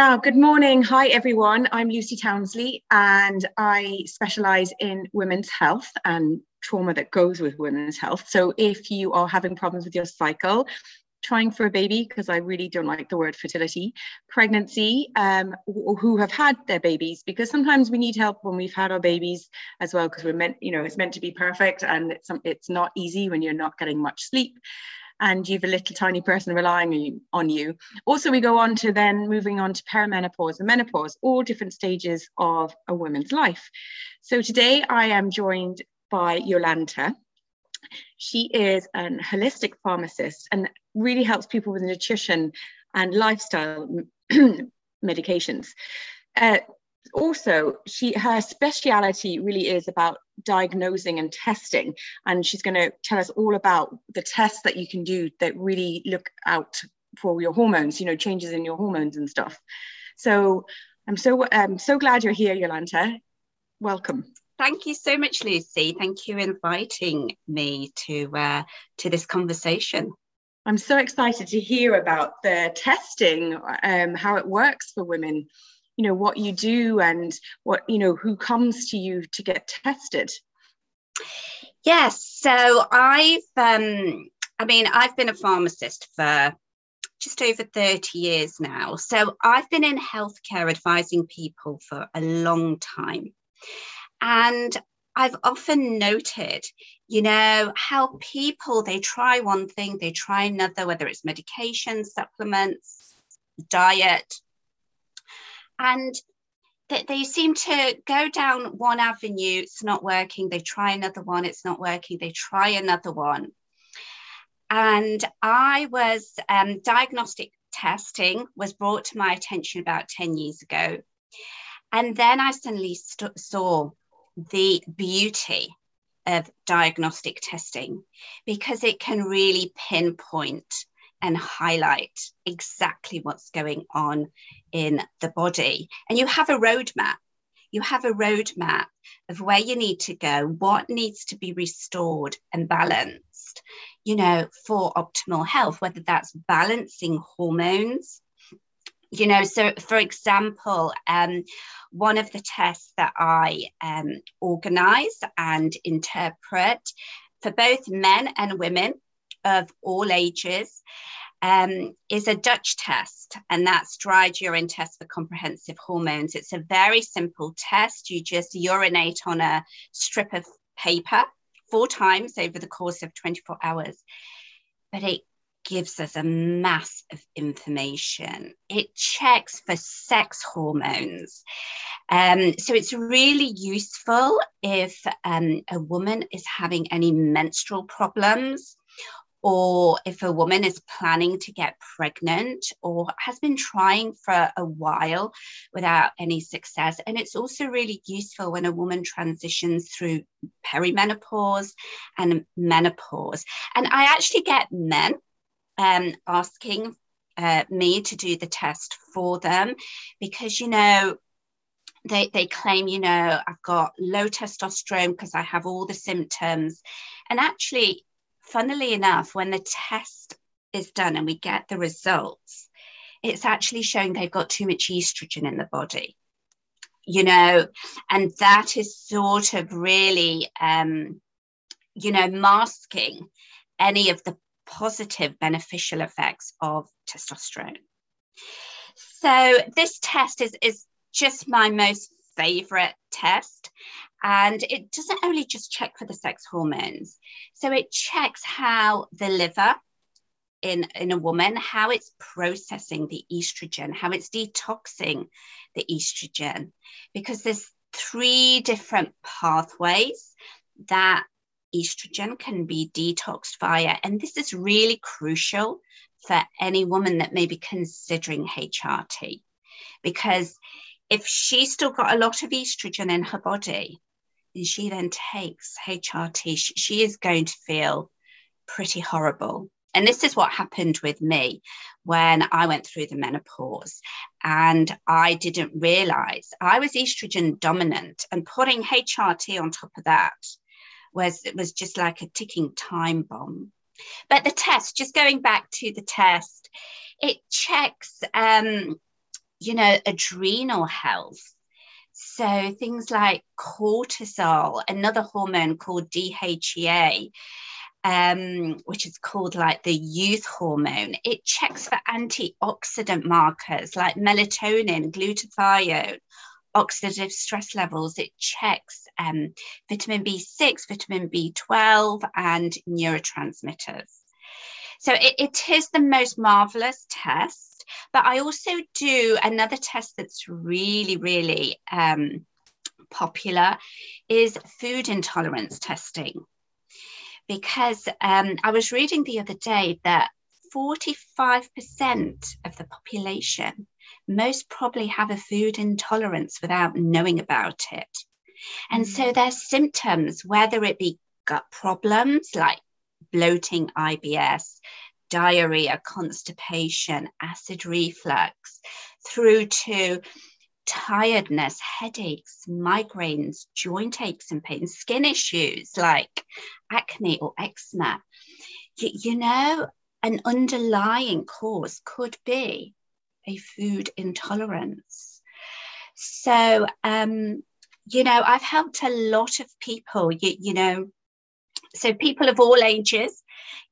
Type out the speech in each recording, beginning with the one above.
Uh, good morning. Hi, everyone. I'm Lucy Townsley, and I specialise in women's health and trauma that goes with women's health. So, if you are having problems with your cycle, trying for a baby, because I really don't like the word fertility, pregnancy, um, who have had their babies, because sometimes we need help when we've had our babies as well, because we're meant, you know, it's meant to be perfect and it's, it's not easy when you're not getting much sleep and you've a little tiny person relying on you. Also, we go on to then moving on to perimenopause and menopause, all different stages of a woman's life. So today I am joined by Jolanta. She is an holistic pharmacist and really helps people with nutrition and lifestyle medications. Uh, also she her speciality really is about diagnosing and testing. And she's going to tell us all about the tests that you can do that really look out for your hormones you know changes in your hormones and stuff. So i'm so i'm so glad you're here Jolanta. Welcome. Thank you so much lucy. Thank you for inviting me to uh, to this conversation. I'm so excited to hear about the testing um, how it works for women you know what you do and what you know who comes to you to get tested? Yes so i've um i mean i've been a pharmacist for just over 30 years now. So i've been in healthcare advising people for a long time. And I've often noted, you know, how people they try one thing, they try another, whether it's medication, supplements, diet, and they, they seem to go down one avenue, it's not working, they try another one, it's not working, they try another one. And I was um, diagnostic testing was brought to my attention about 10 years ago. And then I suddenly st- saw the beauty of diagnostic testing because it can really pinpoint and highlight exactly what's going on in the body. And you have a roadmap. You have a roadmap of where you need to go, what needs to be restored and balanced, you know, for optimal health, whether that's balancing hormones. You know, so for example, um, one of the tests that I um, organize and interpret for both men and women of all ages um, is a Dutch test, and that's dried urine test for comprehensive hormones. It's a very simple test. You just urinate on a strip of paper four times over the course of 24 hours, but it gives us a mass of information. It checks for sex hormones. Um, so it's really useful if um, a woman is having any menstrual problems or if a woman is planning to get pregnant or has been trying for a while without any success. And it's also really useful when a woman transitions through perimenopause and menopause. And I actually get men um, asking uh, me to do the test for them because, you know, they, they claim, you know, I've got low testosterone because I have all the symptoms. And actually, funnily enough, when the test is done and we get the results, it's actually showing they've got too much estrogen in the body. You know, and that is sort of really, um, you know, masking any of the positive beneficial effects of testosterone. So this test is, is just my most favorite test. And it doesn't only just check for the sex hormones, so it checks how the liver in, in a woman, how it's processing the estrogen, how it's detoxing the estrogen, because there's three different pathways that estrogen can be detoxed via. And this is really crucial for any woman that may be considering HRT because if she's still got a lot of estrogen in her body and she then takes HRT, she is going to feel pretty horrible. And this is what happened with me when I went through the menopause. And I didn't realize I was estrogen dominant, and putting HRT on top of that was, it was just like a ticking time bomb. But the test, just going back to the test, it checks um, you know, adrenal health. So things like cortisol, another hormone called DHEA, um, which is called like the youth hormone. It checks for antioxidant markers like melatonin, glutathione, oxidative stress levels. It checks um, vitamin B6, vitamin B12, and neurotransmitters. So it, it is the most marvelous test. But I also do another test that's really, really um, popular is food intolerance testing. Because um, I was reading the other day that 45% of the population most probably have a food intolerance without knowing about it. And so mm. their symptoms, whether it be gut problems like bloating, IBS, diarrhea, constipation, acid reflux, through to tiredness, headaches, migraines, joint aches and pains, skin issues like acne or eczema. You, you know, an underlying cause could be a food intolerance. So, um, you know, I've helped a lot of people, you, you know, so people of all ages,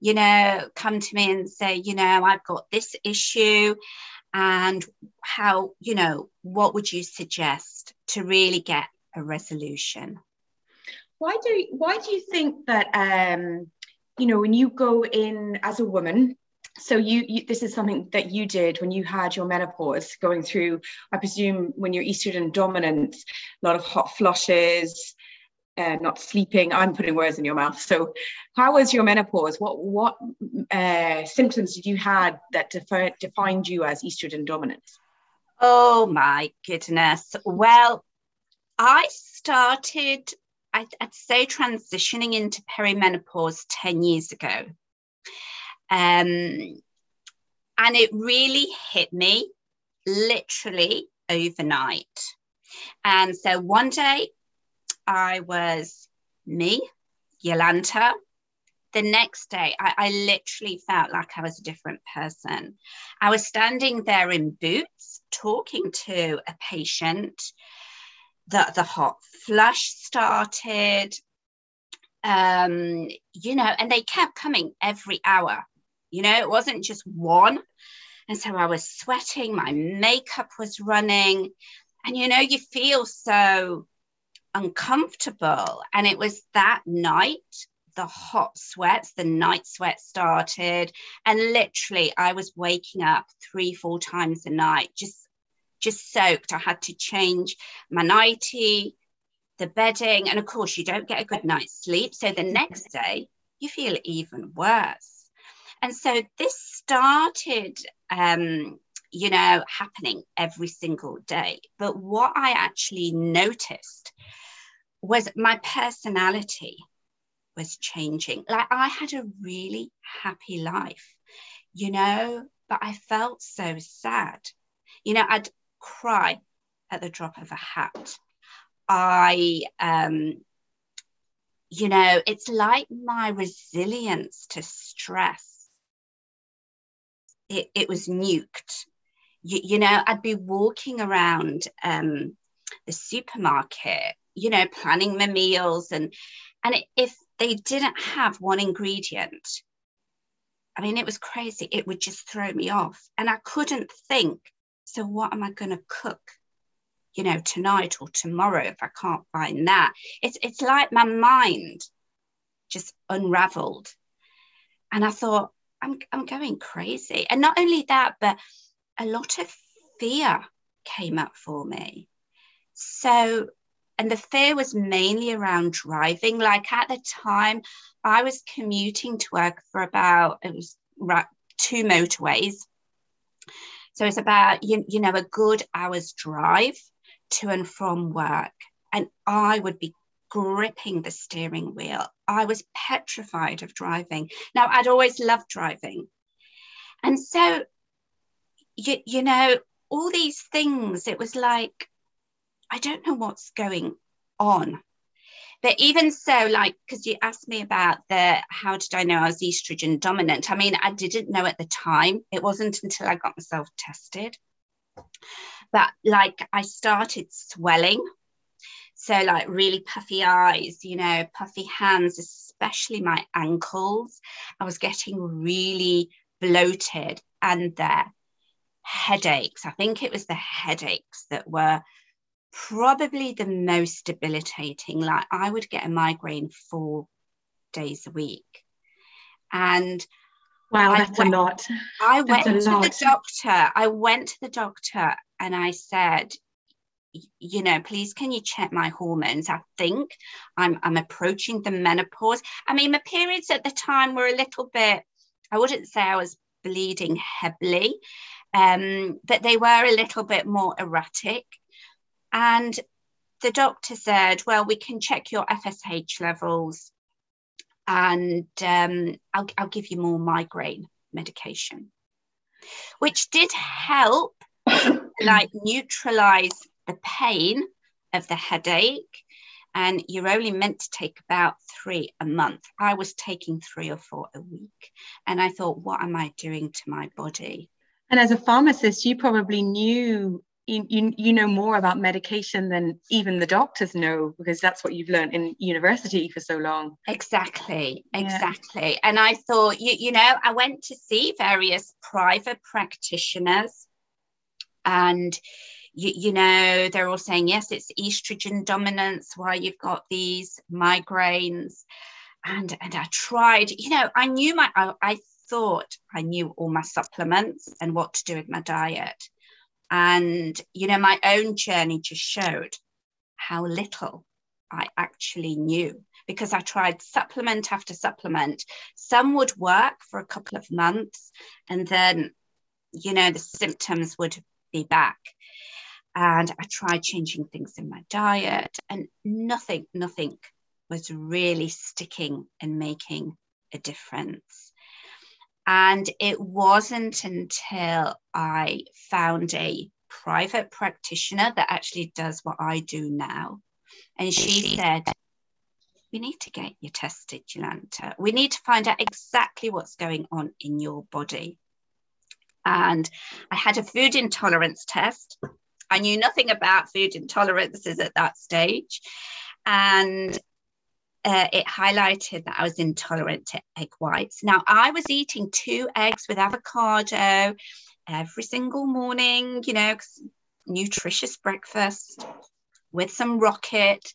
you know, come to me and say, you know, I've got this issue and how, you know, what would you suggest to really get a resolution? Why do why do you think that um, you know when you go in as a woman so you, you, this is something that you did when you had your menopause going through i presume when you're estrogen dominant a lot of hot flushes uh, not sleeping i'm putting words in your mouth. So how was your menopause? What what uh, symptoms did you had that defi- defined you as estrogen dominant? Oh my goodness. Well i started I'd, I'd say transitioning into perimenopause 10 years ago. Um, and it really hit me literally overnight. And so one day I was me, Jolanta. The next day, I, I, literally felt like I was a different person. I was standing there in boots talking to a patient. The, the hot flush started, um, you know, and they kept coming every hour. You know, it wasn't just one. And so I was sweating, my makeup was running, and you know, you feel so uncomfortable. And it was that night, the hot sweats, the night sweat started. And literally, I was waking up three, four times a night, just just soaked. I had to change my nightie, the bedding, and of course, you don't get a good night's sleep. So the next day, you feel even worse. And so this started, um, you know, happening every single day. But what I actually noticed was my personality was changing. Like I had a really happy life, you know, but I felt so sad. You know, I'd cry at the drop of a hat. I um, you know, it's like my resilience to stress it, it was nuked. You, you, know, I'd be walking around um, the supermarket, you know, planning my meals, and and if they didn't have one ingredient, I mean, it was crazy. It would just throw me off, and I couldn't think. So, what am I going to cook? You know, tonight or tomorrow if I can't find that. It's it's like my mind just unraveled, and I thought, I'm, I'm going crazy. And not only that, but a lot of fear came up for me. So, and the fear was mainly around driving. Like at the time, I was commuting to work for about, it was two motorways. So it's about, you, you know, a good hour's drive to and from work. And I would be gripping the steering wheel. I was petrified of driving. Now, I'd always loved driving. And so, you, you know, all these things, it was like, I don't know what's going on. But even so, like, because you asked me about the how did I know I was estrogen dominant? I mean, I didn't know at the time. It wasn't until I got myself tested. but like I started swelling. So, like, really puffy eyes, you know, puffy hands, especially my ankles. I was getting really bloated and the headaches. I think it was the headaches that were probably the most debilitating. Like, I would get a migraine four days a week. And Wow, that's went, a lot. I went to lot. the doctor. I went to the doctor and I said, you know, please can you check my hormones? I think I'm I'm approaching the menopause. I mean, my periods at the time were a little bit, I wouldn't say I was bleeding heavily, um, but they were a little bit more erratic. And the doctor said, well, we can check your FSH levels and um, I'll, I'll give you more migraine medication, which did help like neutralize the pain of the headache. And you're only meant to take about three a month. I was taking three or four a week. And I thought, what am I doing to my body? And as a pharmacist, you probably knew you, you, you know more about medication than even the doctors know because that's what you've learned in university for so long. Exactly exactly. Yeah. and i thought you, you know i went to see various private practitioners and you, you know they're all saying yes it's estrogen dominance why you've got these migraines. And and i tried you know i knew my I, I thought i knew all my supplements and what to do with my diet and, you know, my own journey just showed how little I actually knew because I tried supplement after supplement. Some would work for a couple of months and then, you know, the symptoms would be back. And I tried changing things in my diet and nothing, nothing was really sticking and making a difference. And it wasn't until I found a private practitioner that actually does what I do now. And she said, We need to get you tested, Jolanta. We need to find out exactly what's going on in your body. And I had a food intolerance test. I knew nothing about food intolerances at that stage. And uh, it highlighted that I was intolerant to egg whites. Now, I was eating two eggs with avocado every single morning, you know, nutritious breakfast with some rocket.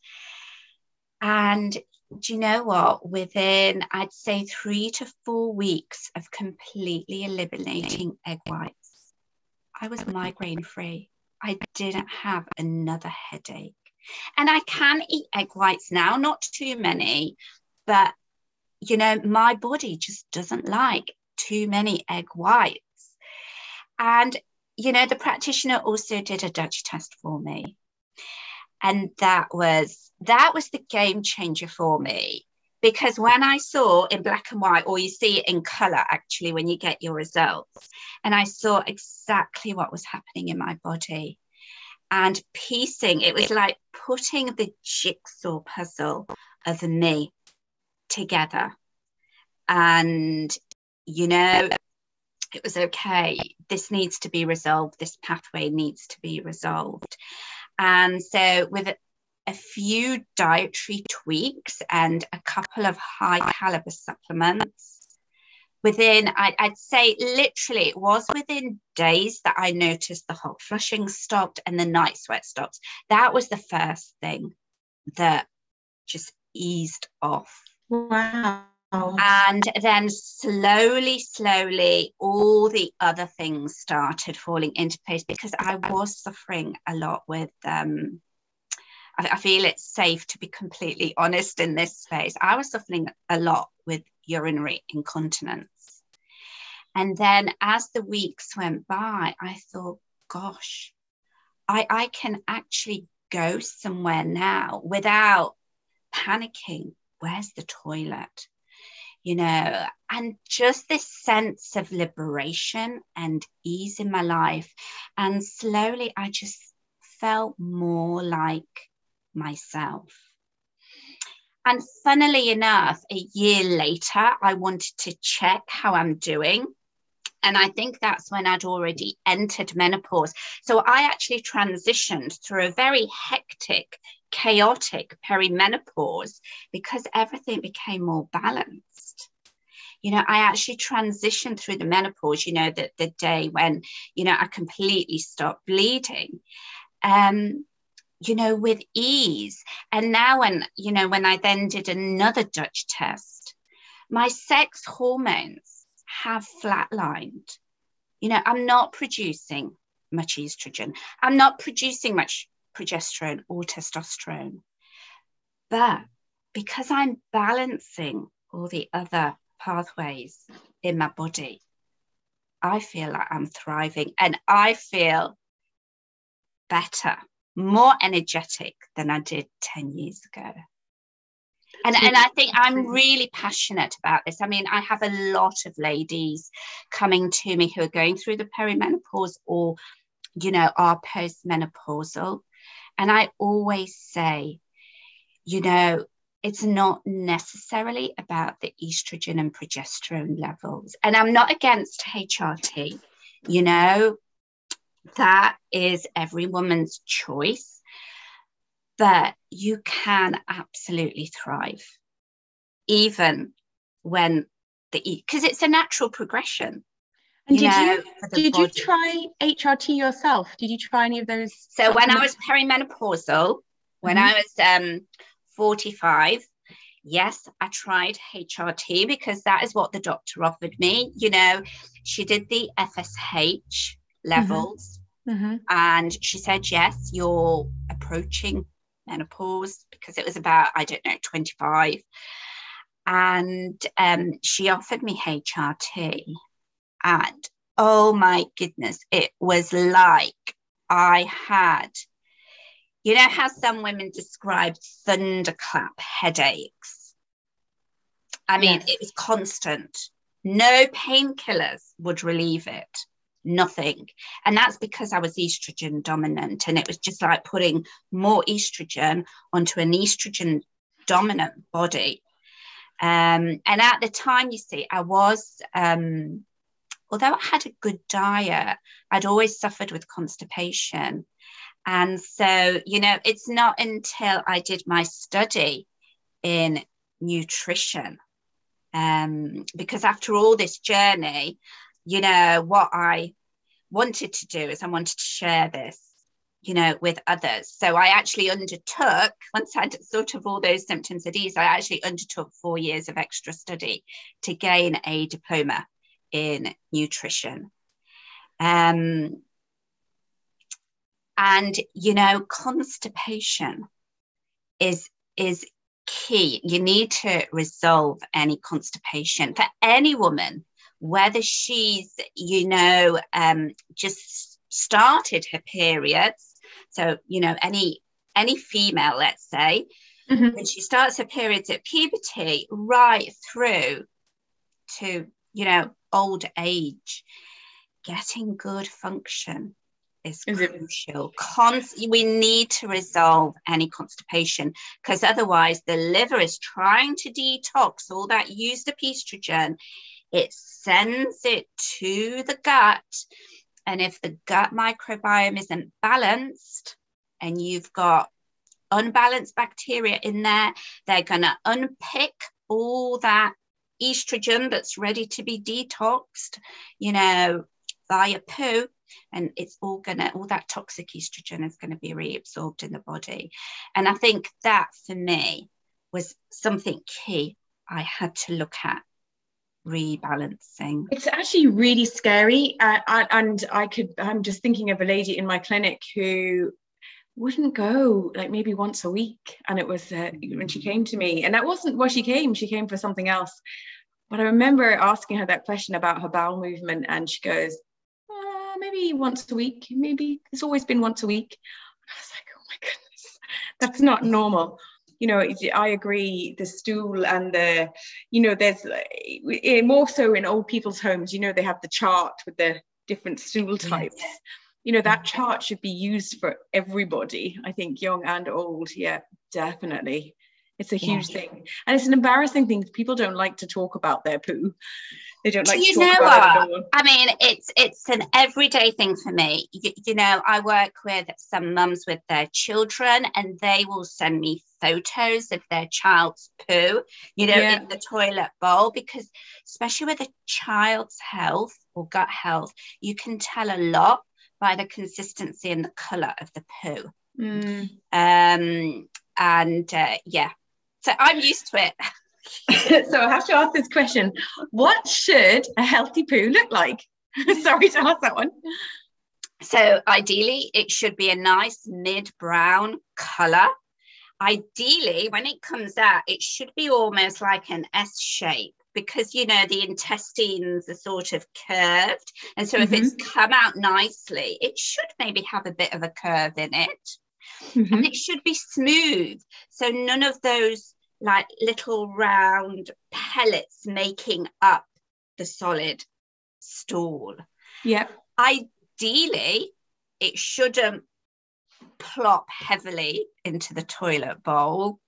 And do you know what? Within, I'd say, three to four weeks of completely eliminating egg whites, I was migraine free. I didn't have another headache. And I can eat egg whites now, not too many, but you know, my body just doesn't like too many egg whites. And, you know, the practitioner also did a Dutch test for me. And that was that was the game changer for me because when I saw in black and white, or you see it in color actually when you get your results, and I saw exactly what was happening in my body and piecing. It was like putting the jigsaw puzzle of me together. And, you know, it was okay. This needs to be resolved. This pathway needs to be resolved. And so, with a few dietary tweaks and a couple of high caliber supplements, within, I, would say literally, it was within days that I noticed the hot flushing stopped and the night sweat stopped. That was the first thing that just eased off. Wow. And then slowly, slowly, all the other things started falling into place because I was suffering a lot with um, I, feel it's safe to be completely honest in this space. I was suffering a lot with urinary incontinence. And then as the weeks went by, I thought, gosh, I, I can actually go somewhere now without panicking. Where's the toilet? You know, and just this sense of liberation and ease in my life. And slowly I just felt more like myself. And funnily enough, a year later, I wanted to check how I'm doing And I think that's when I'd already entered menopause. So I actually transitioned through a very hectic, chaotic perimenopause because everything became more balanced. You know, I actually transitioned through the menopause, you know, the, the day when, you know, I completely stopped bleeding. Um, you know, with ease. And now when, you know, when I then did another Dutch test, my sex hormones have flatlined. You know, I'm not producing much estrogen. I'm not producing much progesterone or testosterone. But because I'm balancing all the other pathways in my body, I feel like I'm thriving and I feel better, more energetic than I did 10 years ago and, and I think I'm really passionate about this. I mean, I have a lot of ladies coming to me who are going through the perimenopause or, you know, are postmenopausal. And I always say, you know, it's not necessarily about the estrogen and progesterone levels. And I'm not against HRT, you know, that is every woman's choice but you can absolutely thrive even when the because it's a natural progression and did know, you did body. you try HRT yourself? Did you try any of those? So when I was perimenopausal, when mm-hmm. I was um 45, yes, I tried HRT because that is what the doctor offered me. You know, she did the FSH levels. Mm-hmm. Mm-hmm. And she said, yes, you're approaching menopause because it was about, I don't know, 25. And um, she offered me HRT. And oh my goodness, it was like I had, you know, how some women describe thunderclap headaches. I mean, yes. it was constant. No painkillers would relieve it nothing. And that's because I was estrogen dominant. And it was just like putting more estrogen onto an estrogen dominant body. Um, and at the time, you see, I was, um, although I had a good diet, I'd always suffered with constipation. And so, you know, it's not until I did my study in nutrition, um, because after all this journey, you know, what I wanted to do is I wanted to share this, you know, with others. So I actually undertook, once I would sort of all those symptoms at ease, I actually undertook four years of extra study to gain a diploma in nutrition. Um, and you know, constipation is is key. You need to resolve any constipation for any woman whether she's, you know, um, just started her periods. So, you know, any any female, let's say, mm-hmm. when she starts her periods at puberty, right through to, you know, old age, getting good function is, is crucial. Const- we need to resolve any constipation because otherwise the liver is trying to detox all that used up estrogen it sends it to the gut. And if the gut microbiome isn't balanced and you've got unbalanced bacteria in there, they're going to unpick all that estrogen that's ready to be detoxed, you know, via poo. And it's all gonna, all that toxic estrogen is going to be reabsorbed in the body. And I think that for me was something key I had to look at rebalancing. It's actually really scary. Uh, and i could i'm just thinking of a lady in my clinic who wouldn't go like maybe once a week. And it was uh, when she came to me. And that wasn't why she came she came for something else. But i remember asking her that question about her bowel movement. And she goes uh, maybe once a week. Maybe it's always been once a week. I was like oh my goodness. That's not normal you know i agree the stool and the you know there's eh, more so in old people's homes you know they have the chart with the different stool types. Yes. you know that chart should be used for everybody i think young and old. Yeah definitely It's a huge yeah. thing. And it's an embarrassing thing. People don't like to talk about their poo. They don't like you know what? I mean, it's it's an everyday thing for me. You, you know, I work with some mums with their children, and they will send me photos of their child's poo, you know, yeah. in the toilet bowl, because especially with a child's health or gut health, you can tell a lot by the consistency and the color of the poo. Mm. Um, and uh, yeah, so I'm used to it. so I have to ask this question What should a healthy poo look like? Sorry to ask that one. So, ideally, it should be a nice mid brown color. Ideally, when it comes out, it should be almost like an S shape because you know the intestines are sort of curved. And so, mm-hmm. if it's come out nicely, it should maybe have a bit of a curve in it. Mm-hmm. And it should be smooth. So, none of those like little round pellets making up the solid stool. Yeah. Ideally, it shouldn't plop heavily into the toilet bowl.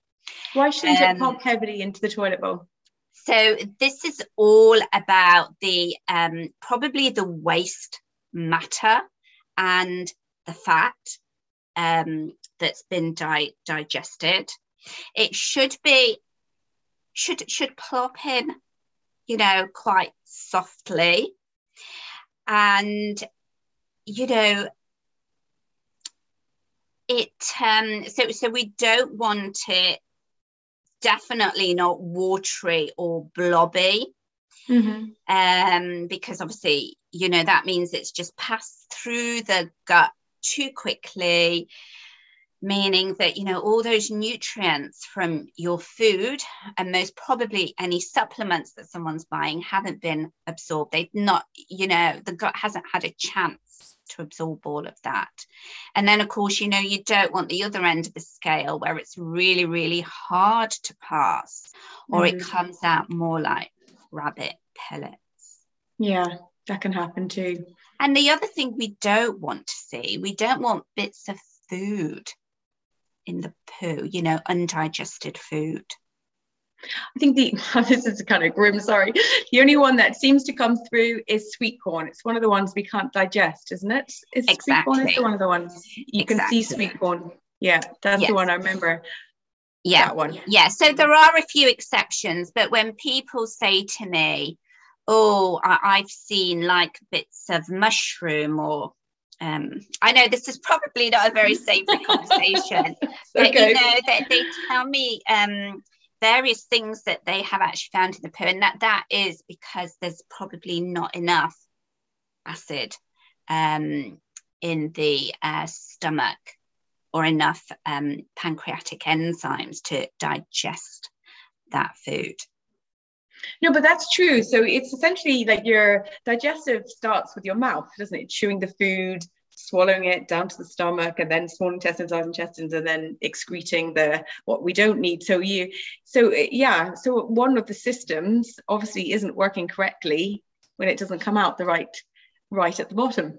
Why shouldn't um, it plop heavily into the toilet bowl? So this is all about the um, probably the waste matter and the fat um, that's been di- digested. It should be should should plop in, you know, quite softly, and you know it um so so we don't want it definitely not watery or blobby mm-hmm. um because obviously you know that means it's just passed through the gut too quickly meaning that you know all those nutrients from your food and most probably any supplements that someone's buying haven't been absorbed. They've not you know the gut hasn't had a chance to absorb all of that. And then of course you know you don't want the other end of the scale where it's really really hard to pass or mm. it comes out more like rabbit pellets. Yeah that can happen too and the other thing we don't want to see we don't want bits of food in the poo, you know, undigested food? I think the this is kind of grim, sorry. The only one that seems to come through is sweet corn. It's one of the ones we can't digest, isn't it? Is exactly. sweet corn is one of the ones you exactly. can see sweet corn. Yeah, that's yes. the one I remember. Yeah. That one. Yeah. So there are a few exceptions, but when people say to me, Oh, I- I've seen like bits of mushroom or um, I know this is probably not a very savory conversation, but okay. you know they, they tell me um, various things that they have actually found in the poo, and that that is because there's probably not enough acid um, in the uh, stomach or enough um, pancreatic enzymes to digest that food. No, but that's true. So it's essentially like your digestive starts with your mouth, doesn't it? Chewing the food, swallowing it down to the stomach, and then small intestines, large intestines, and then excreting the what we don't need. So you, so uh, yeah. So one of the systems obviously isn't working correctly when it doesn't come out the right, right at the bottom.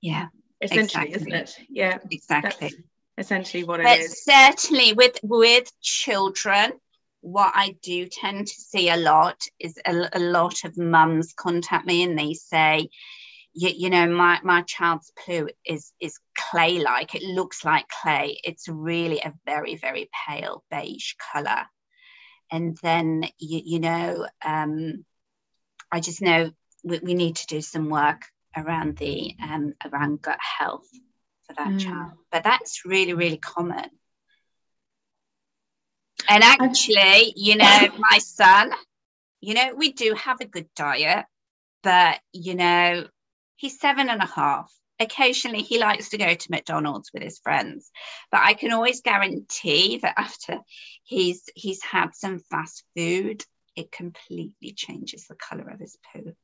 Yeah. Essentially, exactly. isn't it? Yeah. Exactly. That's essentially what but it is. Certainly, with with children what I do tend to see a lot is a, a lot of mums contact me and they say, you, you, know, my, my child's poo is is clay like. It looks like clay. It's really a very, very pale beige colour. And then, you, you know, um, I just know we, we need to do some work around the um, around gut health for that mm. child. But that's really, really common. And actually, you know, my son, you know, we do have a good diet, but, you know, he's seven and a half. Occasionally, he likes to go to McDonald's with his friends, but I can always guarantee that after he's he's had some fast food, it completely changes the color of his poo.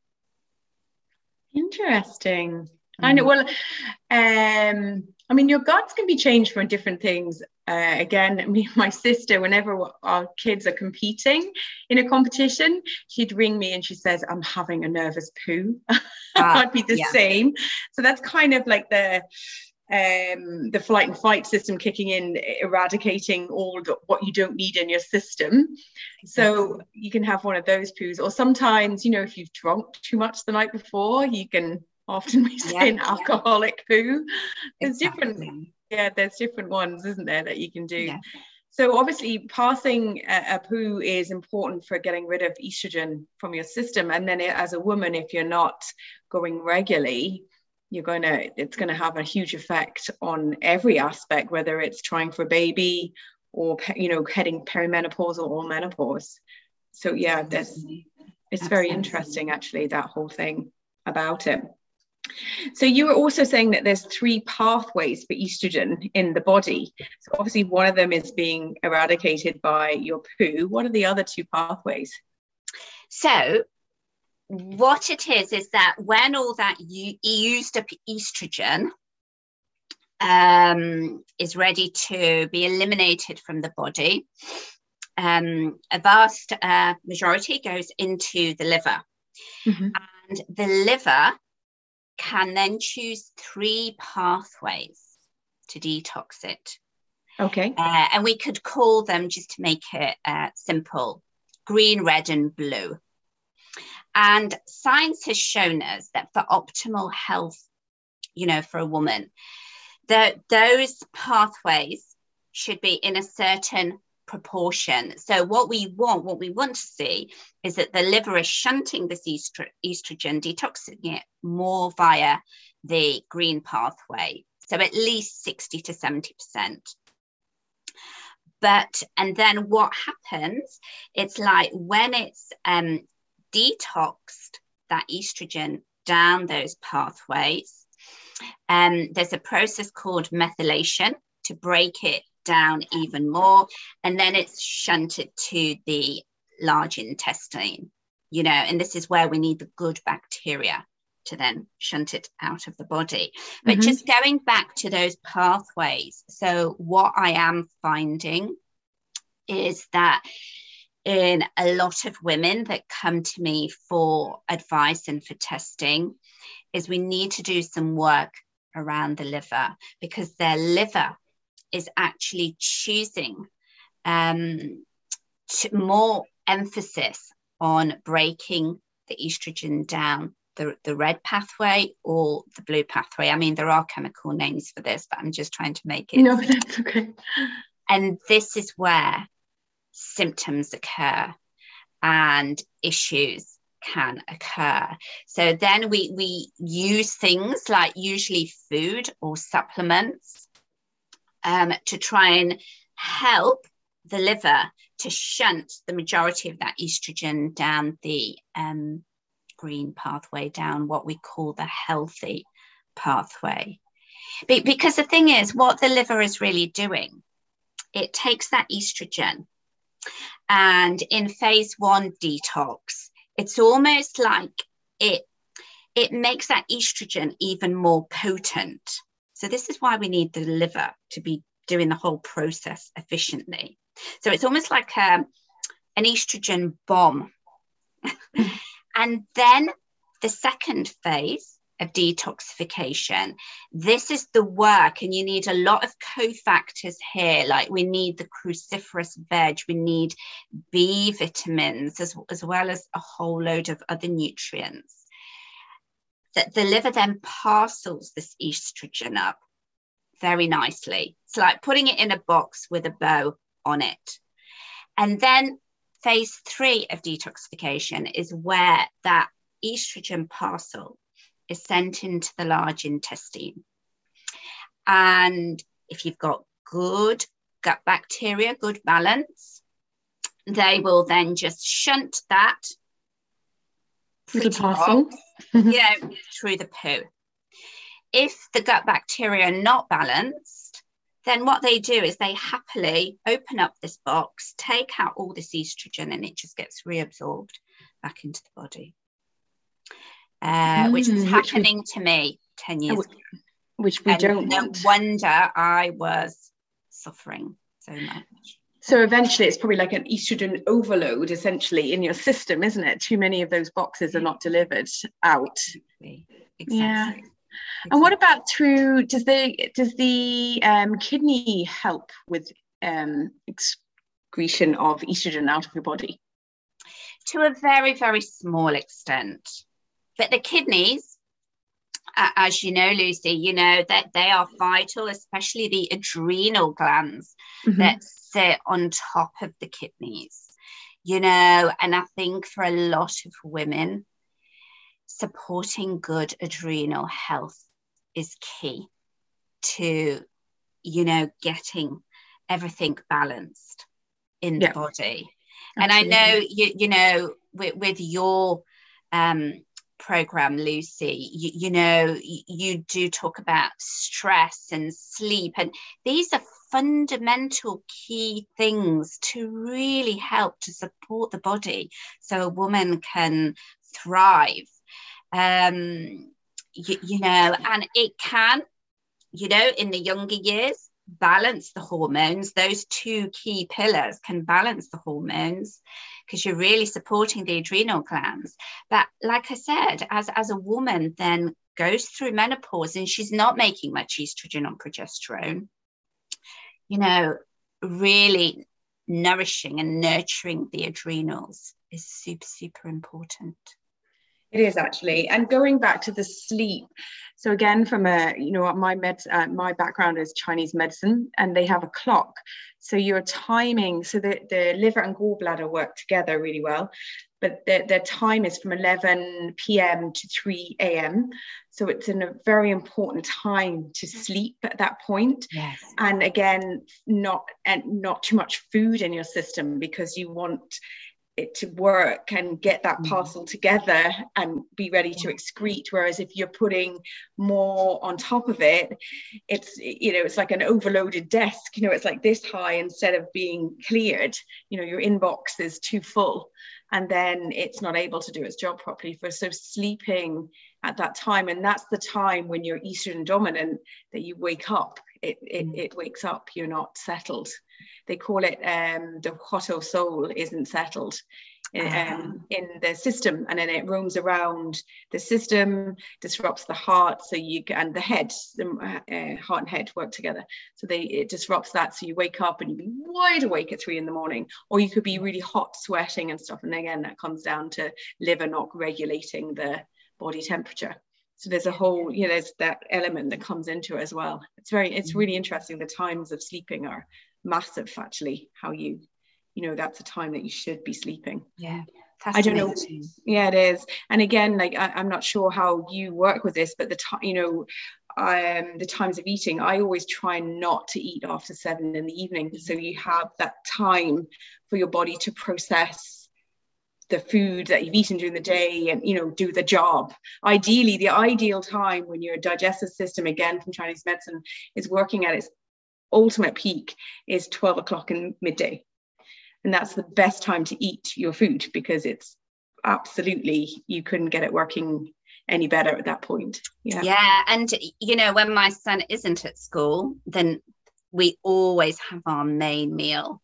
Interesting. Mm. I know. Well, um, I mean, your guts can be changed for different things. Uh, again, me and my sister, whenever our kids are competing in a competition, she'd ring me and she says, I'm having a nervous poo. Ah, I'd be the yeah. same. So that's kind of like the um, the flight and fight system kicking in, eradicating all the, what you don't need in your system. So you can have one of those poos, or sometimes, you know, if you've drunk too much the night before, you can often be saying yeah, alcoholic poo. There's exactly. different, yeah, there's different ones, isn't there, that you can do. Yeah. So obviously, passing a, a, poo is important for getting rid of estrogen from your system. And then, as a woman, if you're not going regularly, you're going to it's going to have a huge effect on every aspect, whether it's trying for a baby or you know heading perimenopausal or menopause. So yeah, that's it's very interesting actually that whole thing about it. So you were also saying that there's three pathways for estrogen in the body. So obviously one of them is being eradicated by your poo. What are the other two pathways? So what it is is that when all that used up estrogen um, is ready to be eliminated from the body, um, a vast uh, majority goes into the liver. Mm-hmm. And the liver can then choose three pathways to detox it. Okay. Uh, and we could call them, just to make it uh, simple, green, red, and blue. And science has shown us that for optimal health, you know, for a woman, that those pathways should be in a certain proportion. So what we want, what we want to see is that the liver is shunting this estro- estrogen, detoxing it more via the green pathway. So at least 60 to 70%. But, and then what happens, it's like when it's um, detoxed that estrogen down those pathways, um, there's a process called methylation to break it down even more. And then it's shunted to the large intestine, you know, and this is where we need the good bacteria to then shunt it out of the body. But mm-hmm. just going back to those pathways. So, what I am finding is that in a lot of women that come to me for advice and for testing is we need to do some work around the liver because their liver is actually choosing um, more emphasis on breaking the estrogen down the, the red pathway or the blue pathway. I mean, there are chemical names for this, but I'm just trying to make it. No, that's okay. And this is where symptoms occur and issues can occur. So then we, we use things like usually food or supplements um, to try and help the liver to shunt the majority of that estrogen down the um, green pathway, down what we call the healthy pathway. Be- because the thing is, what the liver is really doing, it takes that estrogen and in phase one detox, it's almost like it it makes that estrogen even more potent so this is why we need the liver to be doing the whole process efficiently. So it's almost like um, an estrogen bomb. and then the second phase of detoxification, this is the work, and you need a lot of cofactors here. Like we need the cruciferous veg, we need B vitamins, as, as well as a whole load of other nutrients that the liver then parcels this estrogen up very nicely. It's like putting it in a box with a bow on it. And then phase three of detoxification is where that estrogen parcel is sent into the large intestine. And if you've got good gut bacteria, good balance, they will then just shunt that little parcel know, through the poo. If the gut bacteria are not balanced, then what they do is they happily open up this box, take out all this estrogen, and it just gets reabsorbed back into the body, uh, mm, which was happening we, to me 10 years ago. Which we and don't no want. wonder I was suffering so much. So eventually, it's probably like an estrogen overload, essentially, in your system, isn't it? Too many of those boxes are not delivered out. Exactly. exactly. Yeah. And what about through? Does the does the um, kidney help with um, excretion of estrogen out of your body? To a very very small extent, but the kidneys, as you know, Lucy, you know that they are vital, especially the adrenal glands mm-hmm. that sit on top of the kidneys. You know, and I think for a lot of women, supporting good adrenal health is key to you know getting everything balanced in yeah. the body Absolutely. and i know you you know with, with your um program lucy you, you know you, do talk about stress and sleep and these are fundamental key things to really help to support the body so a woman can thrive um you, you know, and it can, you know, in the younger years, balance the hormones. Those two key pillars can balance the hormones because you're really supporting the adrenal glands. But like I said, as, as a woman then goes through menopause and she's not making much estrogen or progesterone, you know, really nourishing and nurturing the adrenals is super, super important. It is actually, and going back to the sleep. So again, from a you know my med uh, my background is Chinese medicine, and they have a clock. So your timing, so the the liver and gallbladder work together really well, but their, their time is from 11 p.m. to 3 a.m. So it's in a very important time to sleep at that point. Yes. And again, not and not too much food in your system because you want it to work and get that mm. parcel together and be ready to excrete. Whereas if you're putting more on top of it it's you know it's like an overloaded desk you know it's like this high instead of being cleared you know your inbox is too full and then it's not able to do its job properly. For so sleeping at that time and that's the time when you're estrogen dominant that you wake up it, it, mm. it wakes up you're not settled they call it um, the Huotou soul isn't settled in, ah. um, in the system and then it roams around the system disrupts the heart so you and the head the uh, heart and head work together so they it disrupts that so you wake up and you be wide awake at three in the morning or you could be really hot sweating and stuff and again that comes down to liver not regulating the body temperature so there's a whole you know there's that element that comes into it as well it's very it's mm. really interesting the times of sleeping are massive actually how you you know that's a time that you should be sleeping yeah I don't know. Yeah, it is. And again, like I, am not sure how you work with this, but the time, you know, um, the times of eating, I always try not to eat after seven in the evening, so you have that time for your body to process the food that you've eaten during the day and you know do the job ideally the ideal time when your digestive system again from chinese medicine is working at its ultimate peak is 12 o'clock in midday. And that's the best time to eat your food because it's absolutely, you couldn't get it working any better at that point. Yeah. Yeah. And, you know, when my son isn't at school, then we always have our main meal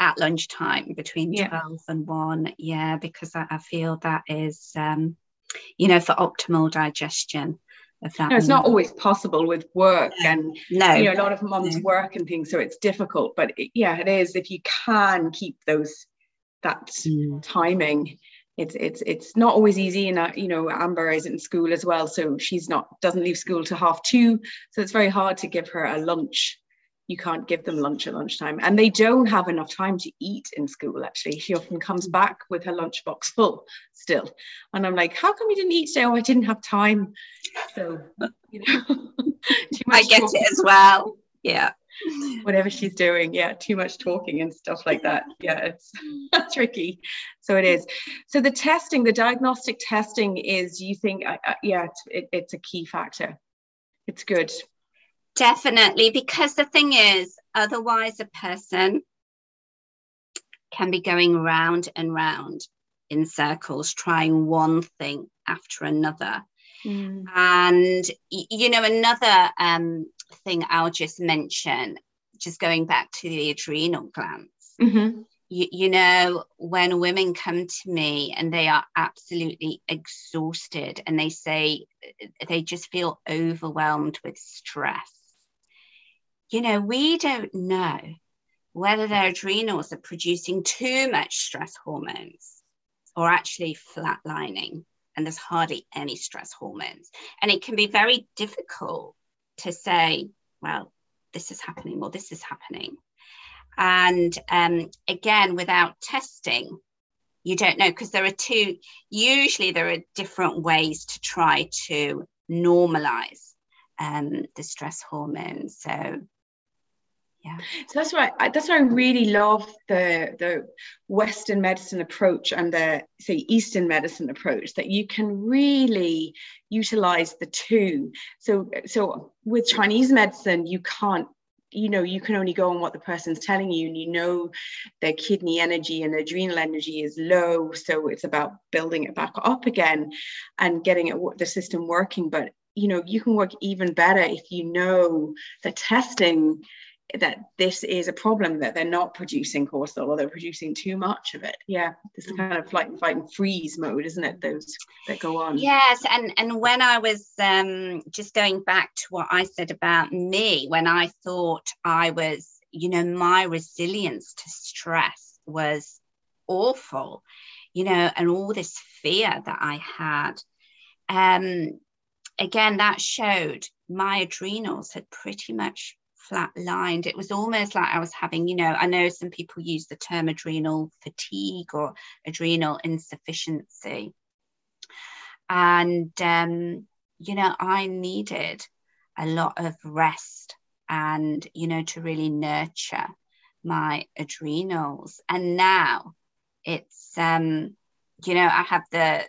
at lunchtime between yeah. 12 and 1. Yeah, because I, I feel that is, um, you know, for optimal digestion of that. No, it's not always possible with work and no, you know a lot of moms no. work and things, so it's difficult. But it, yeah, it is if you can keep those that mm. timing. It's it's it's not always easy, and uh, you know Amber is in school as well, so she's not doesn't leave school to half two, so it's very hard to give her a lunch you can't give them lunch at lunchtime. And they don't have enough time to eat in school actually. She often comes back with her lunchbox full still. And i'm like how come you didn't eat today? Oh i didn't have time. So you know i get talking. it as well. Yeah. Whatever she's doing. Yeah too much talking and stuff like that. Yeah it's tricky. So it is. So the testing the diagnostic testing is you think uh, uh yeah it, it's a key factor. It's good Definitely, because the thing is, otherwise, a person can be going round and round in circles, trying one thing after another. Mm. And, you know, another um, thing I'll just mention, just going back to the adrenal glands, mm-hmm. you, you know, when women come to me and they are absolutely exhausted and they say they just feel overwhelmed with stress, you know, we don't know whether their adrenals are producing too much stress hormones or actually flatlining and there's hardly any stress hormones. And it can be very difficult to say, well, this is happening or this is happening. And um, again, without testing, you don't know because there are two, usually, there are different ways to try to normalize um, the stress hormones. So, yeah so that's why I, that's why I really love the the Western medicine approach and the say Eastern medicine approach that you can really utilize the two. So so with Chinese medicine, you can't you know you can only go on what the person's telling you and you know their kidney energy and adrenal energy is low so it's about building it back up again and getting it the system working but you know you can work even better if you know the testing that this is a problem that they're not producing cortisol or they're producing too much of it. Yeah this is kind of like fight and freeze mode isn't it those that go on? Yes and and when i was um just going back to what i said about me when i thought i was you know my resilience to stress was awful you know and all this fear that i had um again that showed my adrenals had pretty much flatlined. It was almost like I was having, you know, I know some people use the term adrenal fatigue or adrenal insufficiency. And, um, you know, I needed a lot of rest and, you know, to really nurture my adrenals. And now it's, um, you know, I have the,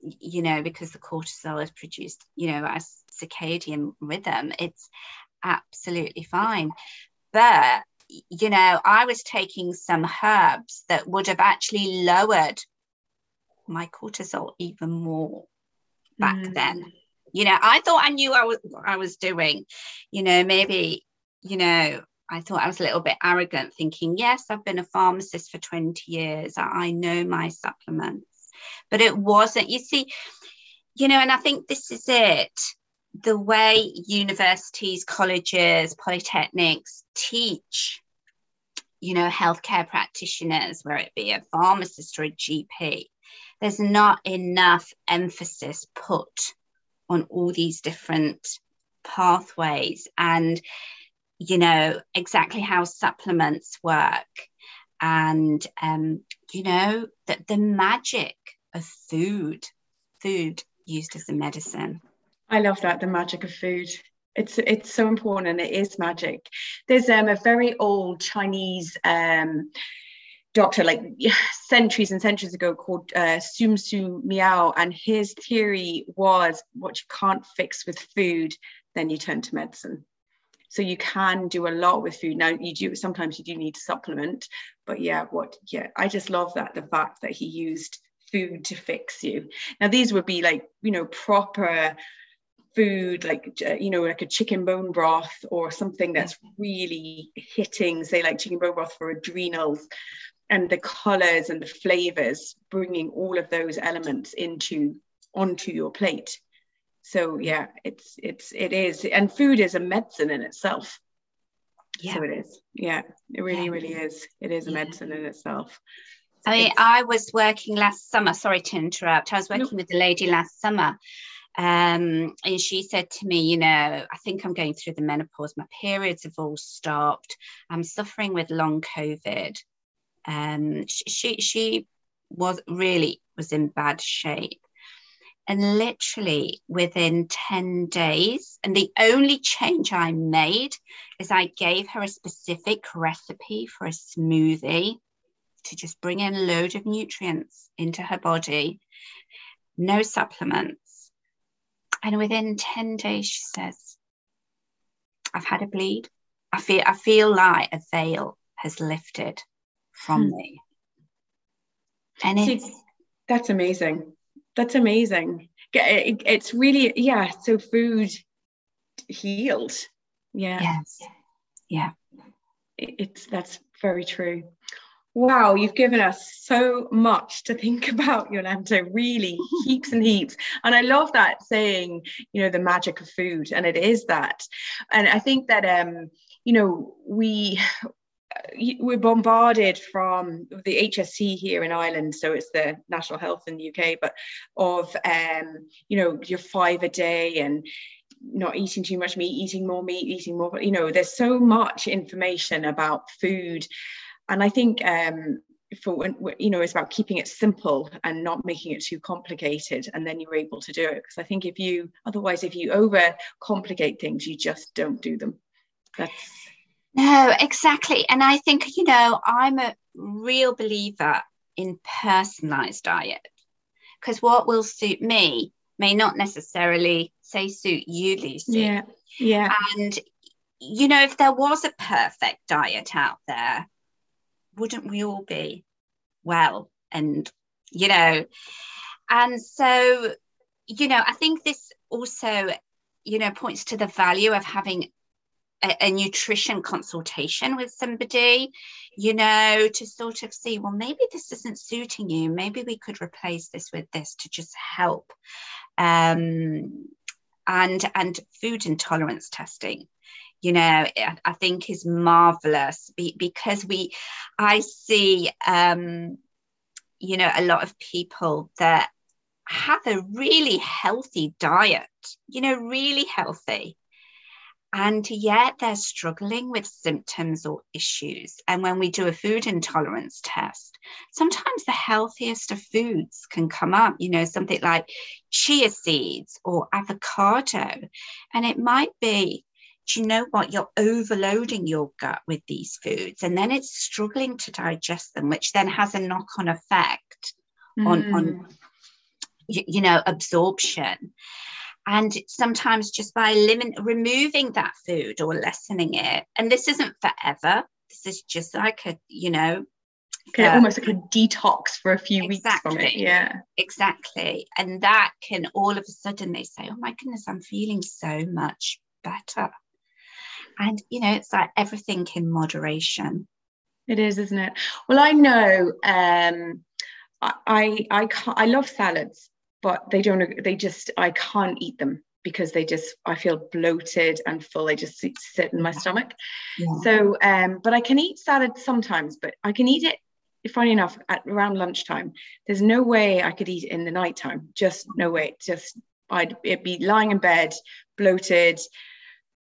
you know, because the cortisol is produced, you know, as circadian rhythm, it's absolutely fine. But, you know, I was taking some herbs that would have actually lowered my cortisol even more back mm. then. You know, I thought I knew I was, what I was doing. You know, maybe, you know, I thought I was a little bit arrogant, thinking, yes, I've been a pharmacist for 20 years. I know my supplements. But it wasn't, you see, you know, and I think this is it the way universities, colleges, polytechnics teach, you know, healthcare practitioners, whether it be a pharmacist or a GP, there's not enough emphasis put on all these different pathways and, you know, exactly how supplements work and, um, you know, that the magic of food, food used as a medicine. I love that the magic of food. It's it's so important and it is magic. There's um, a very old Chinese um, doctor like centuries and centuries ago called uh, Sun Simiao, and his theory was what you can't fix with food, then you turn to medicine. So you can do a lot with food. Now you do sometimes you do need to supplement, but yeah, what yeah, I just love that the fact that he used food to fix you. Now these would be like you know proper food like you know like a chicken bone broth or something that's really hitting say like chicken bone broth for adrenals and the colors and the flavors bringing all of those elements into onto your plate so yeah it's it's it is and food is a medicine in itself yeah. so it is yeah it really yeah. really is it is a yeah. medicine in itself I mean, I was working last summer. Sorry to interrupt. I was working no. with a lady last summer, um, and she said to me, you know, I think I'm going through the menopause. My periods have all stopped. I'm suffering with long COVID. Um, she, she, was really was in bad shape. And literally within 10 days, and the only change I made is I gave her a specific recipe for a smoothie to just bring in a load of nutrients into her body, no supplements and within 10 days, she says, I've had a bleed. I feel I feel like a veil has lifted from hmm. me. And it's See, that's amazing. That's amazing. It's really, yeah. So food healed. Yeah. Yes. Yeah. It's that's very true. Wow, you've given us so much to think about, Jolanta, really heaps and heaps. And I love that saying, you know, the magic of food. And it is that. And I think that, um, you know, we, we're bombarded from the HSE here in Ireland, so it's the National Health in the UK, but of um, you know your five a day and not eating too much meat, eating more meat, eating more. You know, there's so much information about food, and I think um, for when you know it's about keeping it simple and not making it too complicated and then you're able to do it. Because i think if you otherwise if you over complicate things you just don't do them. That's no exactly. And i think you know i'm a real believer in personalized diet because what will suit me may not necessarily say suit you lucy. Yeah yeah. And you know if there was a perfect diet out there wouldn't we all be well? And, you know, and so, you know, I think this also, you know, points to the value of having a, a, nutrition consultation with somebody, you know, to sort of see, well, maybe this isn't suiting you. Maybe we could replace this with this to just help. Um, and and food intolerance testing you know i think is marvelous because we i see um you know a lot of people that have a really healthy diet you know really healthy and yet they're struggling with symptoms or issues. And when we do a food intolerance test, sometimes the healthiest of foods can come up, you know, something like chia seeds or avocado. And it might be do you know what? You're overloading your gut with these foods, and then it's struggling to digest them, which then has a knock on effect mm. on, on mm. you, know, absorption. And sometimes just by limit, removing that food or lessening it, and this isn't forever. This is just like a, you know, Okay, uh, almost like a detox for a few exactly, weeks from it. Yeah. Exactly. And that can all of a sudden they say, oh my goodness, I'm feeling so much better. And, you know, it's like everything in moderation. It is, isn't it? Well, I know um, I, I, can't, I love salads, but they don't, they just, I can't eat them because they just, I feel bloated and full. They just sit in my stomach. Yeah. So, um, but I can eat salad sometimes, but I can eat it funny enough, at around lunchtime, there's no way I could eat it in the nighttime. Just no way. Just I'd be lying in bed, bloated,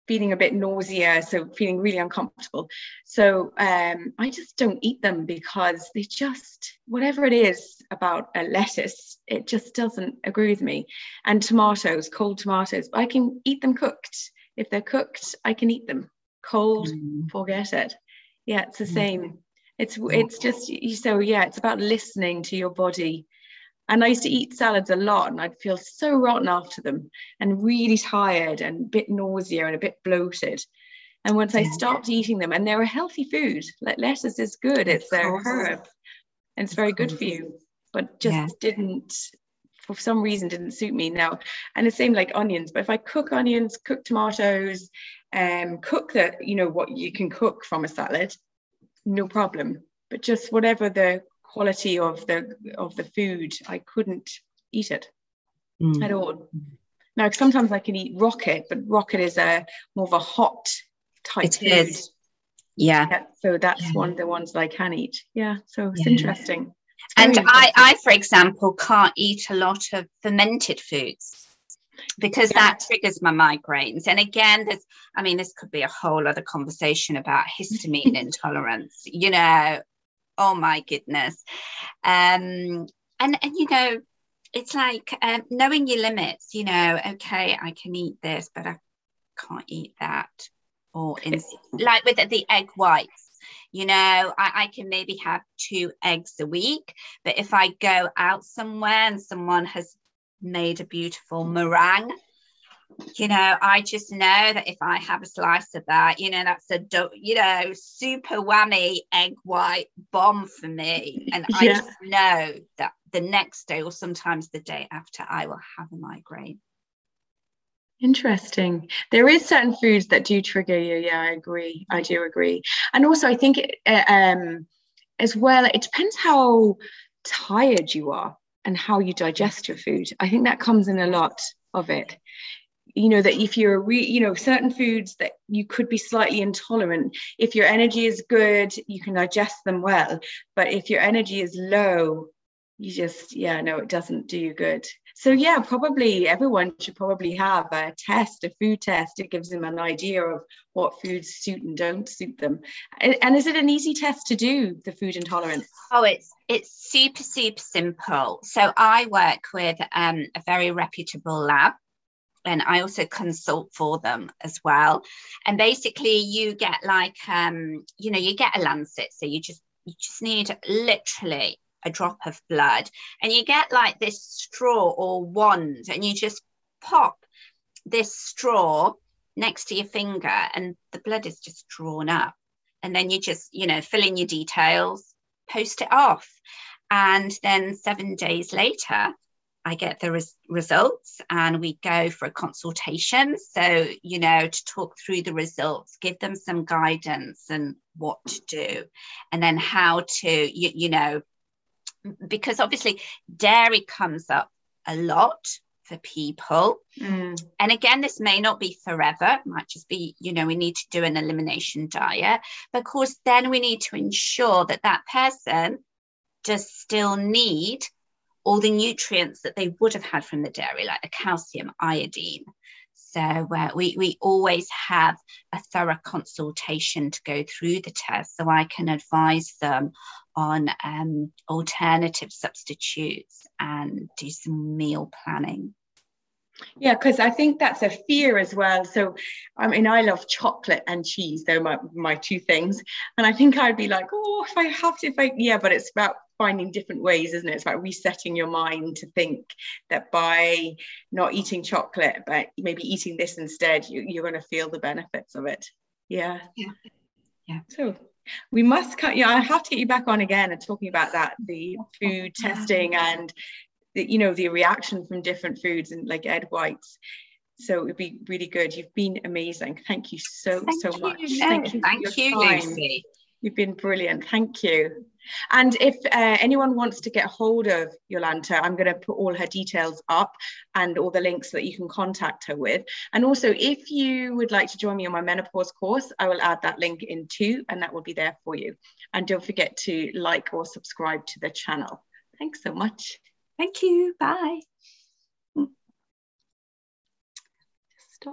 feeling a bit nausea, so feeling really uncomfortable. So um, I just don't eat them because they just, whatever it is about a lettuce, it just doesn't agree with me. And tomatoes, cold tomatoes, I can eat them cooked. If they're cooked, I can eat them. Cold, mm. forget it. Yeah, it's the mm. same. It's it's just so yeah, it's about listening to your body and I used to eat salads a lot and I'd feel so rotten after them and really tired and a bit nausea and a bit bloated. And once I stopped eating them, and they're a healthy food, like lettuce is good, it's a herb and it's very good for you, but just yeah. didn't, for some reason, didn't suit me now. And the same like onions, but if I cook onions, cook tomatoes, um, cook the, you know, what you can cook from a salad, no problem. But just whatever the quality of the of the food, I couldn't eat it mm. at all. Now sometimes I can eat rocket, but rocket is a more of a hot type it food. Is. Yeah. yeah. So that's yeah. one of the ones that I can eat. Yeah. So it's yeah. interesting. It's and interesting. I, I, for example, can't eat a lot of fermented foods because that triggers my migraines. And again, there's, I mean, this could be a whole other conversation about histamine intolerance. You know, oh my goodness. Um and and you know it's like um, knowing your limits you know okay i can eat this but i can't eat that. Or in like with the egg whites you know I, I can maybe have two eggs a week but if i go out somewhere and someone has made a beautiful meringue you know, I just know that if I have a slice of that, you know, that's a, you know, super whammy egg white bomb for me. And yeah. I just know that the next day or sometimes the day after, I will have a migraine. Interesting. There is certain foods that do trigger you. Yeah, I agree. I do agree. And also, I think uh, um, as well, it depends how tired you are and how you digest your food. I think that comes in a lot of it. You know, that if you're, re- you know, certain foods that you could be slightly intolerant, if your energy is good, you can digest them well. But if your energy is low, you just, yeah, no, it doesn't do you good. So yeah, probably everyone should probably have a test, a food test. It gives them an idea of what foods suit and don't suit them. And, and is it an easy test to do, the food intolerance? Oh, it's it's super super simple. So I work with um, a very reputable lab and I also consult for them as well. And basically, you get like, um, you know, you get a lancet, so you just you just need literally a drop of blood and you get like this straw or wand and you just pop this straw next to your finger and the blood is just drawn up and then you just you know fill in your details post it off and then seven days later I get the res- results and we go for a consultation. So, you know, to talk through the results, give them some guidance and what to do, and then how to, you, you know, because obviously dairy comes up a lot for people. Mm. And again, this may not be forever, it might just be, you know, we need to do an elimination diet. But of course, then we need to ensure that that person does still need all the nutrients that they would have had from the dairy, like the calcium, iodine. So uh, we, we always have a thorough consultation to go through the test so I can advise them on um, alternative substitutes and do some meal planning. Yeah, because I think that's a fear as well. So, I mean, I love chocolate and cheese; they're my my two things. And I think I'd be like, oh, if I have to, if I yeah. But it's about finding different ways, isn't it? It's about resetting your mind to think that by not eating chocolate, but maybe eating this instead, you, you're going to feel the benefits of it. Yeah. Yeah. Yeah. So we must cut yeah i have to get you back on again and talking about that the food testing and the, you know the reaction from different foods and like ed white's so it'd be really good you've been amazing thank you so thank so you. much thank you thank you lucy you've been brilliant thank you and if uh, anyone wants to get hold of Jolanta, I'm going to put all her details up and all the links that you can contact her with. And also, if you would like to join me on my menopause course, I will add that link in too, and that will be there for you. And don't forget to like or subscribe to the channel. Thanks so much. Thank you. Bye.